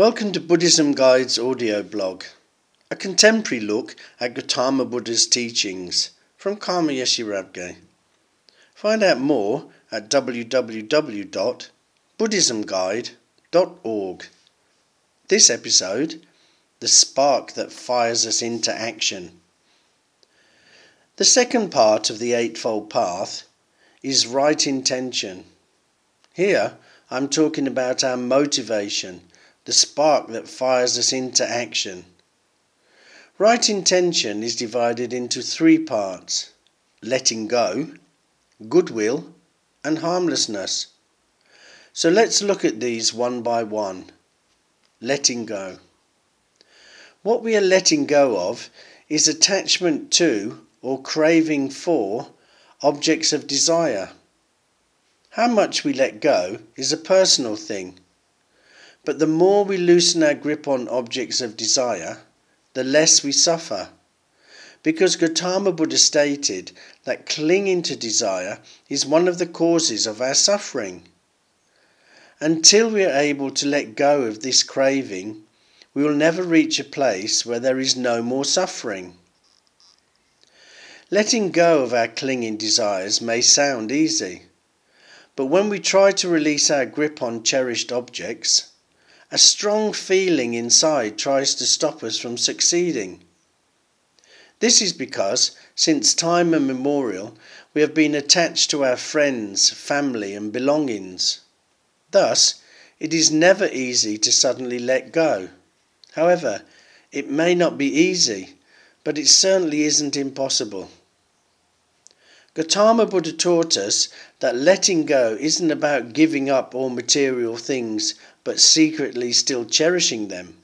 Welcome to Buddhism Guide's audio blog, a contemporary look at Gautama Buddha's teachings from Karma Yeshe Rabgye. Find out more at www.buddhismguide.org. This episode, The Spark That Fires Us into Action. The second part of the Eightfold Path is right intention. Here, I'm talking about our motivation the spark that fires us into action. Right intention is divided into three parts letting go, goodwill, and harmlessness. So let's look at these one by one. Letting go. What we are letting go of is attachment to or craving for objects of desire. How much we let go is a personal thing. But the more we loosen our grip on objects of desire, the less we suffer. Because Gautama Buddha stated that clinging to desire is one of the causes of our suffering. Until we are able to let go of this craving, we will never reach a place where there is no more suffering. Letting go of our clinging desires may sound easy, but when we try to release our grip on cherished objects, a strong feeling inside tries to stop us from succeeding. This is because, since time immemorial, we have been attached to our friends, family, and belongings. Thus, it is never easy to suddenly let go. However, it may not be easy, but it certainly isn't impossible. Gautama Buddha taught us that letting go isn't about giving up all material things but secretly still cherishing them.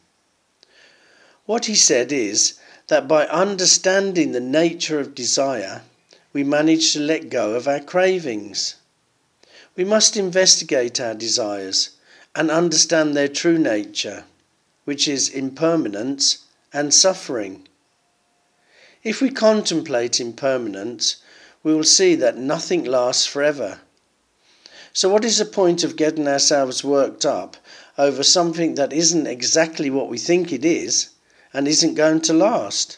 What he said is that by understanding the nature of desire, we manage to let go of our cravings. We must investigate our desires and understand their true nature, which is impermanence and suffering. If we contemplate impermanence, we will see that nothing lasts forever. So, what is the point of getting ourselves worked up over something that isn't exactly what we think it is and isn't going to last?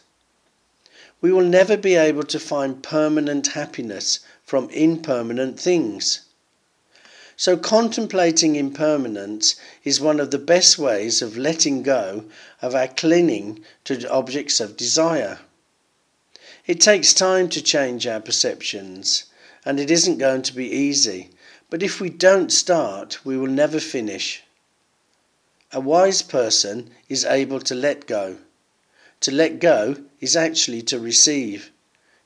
We will never be able to find permanent happiness from impermanent things. So, contemplating impermanence is one of the best ways of letting go of our clinging to objects of desire. It takes time to change our perceptions, and it isn't going to be easy. But if we don't start, we will never finish. A wise person is able to let go. To let go is actually to receive,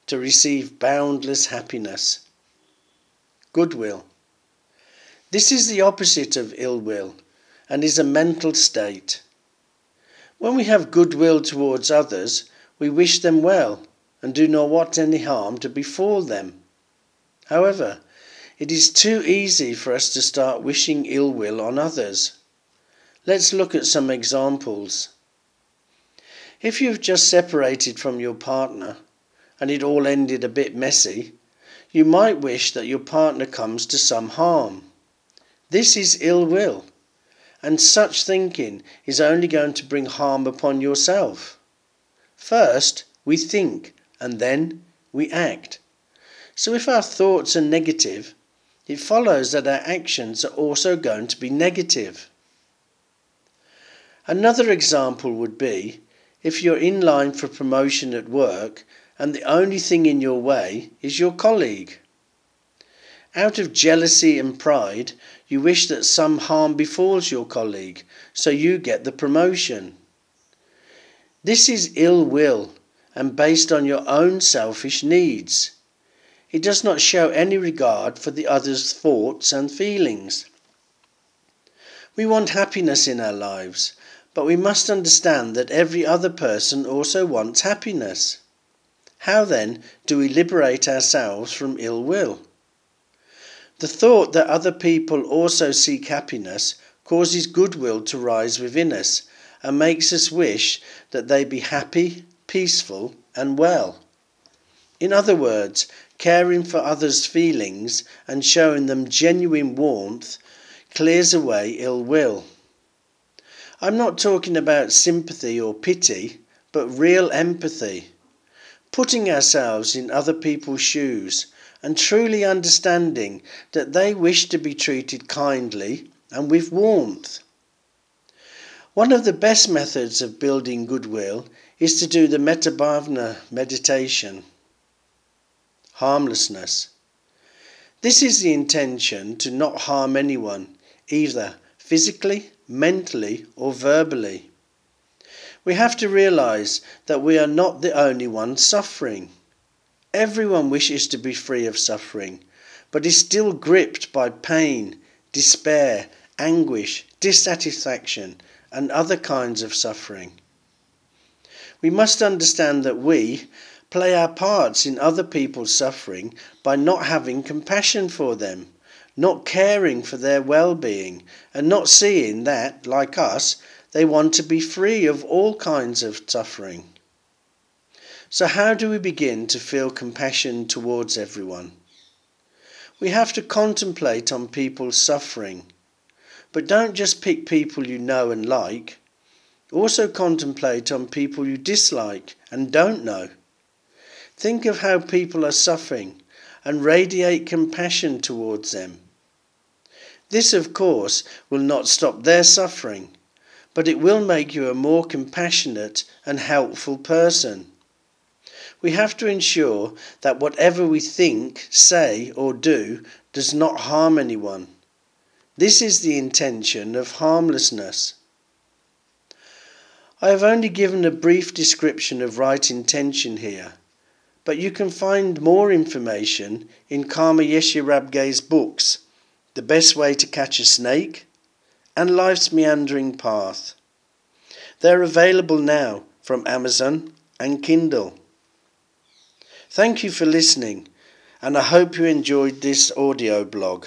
to receive boundless happiness. Goodwill. This is the opposite of ill will and is a mental state. When we have goodwill towards others, we wish them well and do not want any harm to befall them. However, it is too easy for us to start wishing ill will on others. Let's look at some examples. If you've just separated from your partner and it all ended a bit messy, you might wish that your partner comes to some harm. This is ill will, and such thinking is only going to bring harm upon yourself. First, we think and then we act. So if our thoughts are negative, it follows that our actions are also going to be negative. Another example would be if you're in line for promotion at work and the only thing in your way is your colleague. Out of jealousy and pride, you wish that some harm befalls your colleague so you get the promotion. This is ill will and based on your own selfish needs. It does not show any regard for the other's thoughts and feelings. We want happiness in our lives, but we must understand that every other person also wants happiness. How then do we liberate ourselves from ill will? The thought that other people also seek happiness causes goodwill to rise within us and makes us wish that they be happy peaceful, and well. In other words, caring for others' feelings and showing them genuine warmth clears away ill will. I'm not talking about sympathy or pity, but real empathy. Putting ourselves in other people's shoes and truly understanding that they wish to be treated kindly and with warmth. One of the best methods of building goodwill is to do the Metabhavana meditation. Harmlessness. This is the intention to not harm anyone, either physically, mentally, or verbally. We have to realize that we are not the only ones suffering. Everyone wishes to be free of suffering, but is still gripped by pain, despair, anguish, dissatisfaction, and other kinds of suffering. We must understand that we play our parts in other people's suffering by not having compassion for them, not caring for their well being, and not seeing that, like us, they want to be free of all kinds of suffering. So, how do we begin to feel compassion towards everyone? We have to contemplate on people's suffering. But don't just pick people you know and like. Also contemplate on people you dislike and don't know. Think of how people are suffering and radiate compassion towards them. This, of course, will not stop their suffering, but it will make you a more compassionate and helpful person we have to ensure that whatever we think, say, or do does not harm anyone. This is the intention of harmlessness. I have only given a brief description of right intention here, but you can find more information in Karma Yeshe Rabgye's books, The Best Way to Catch a Snake and Life's Meandering Path. They're available now from Amazon and Kindle. Thank you for listening, and I hope you enjoyed this audio blog.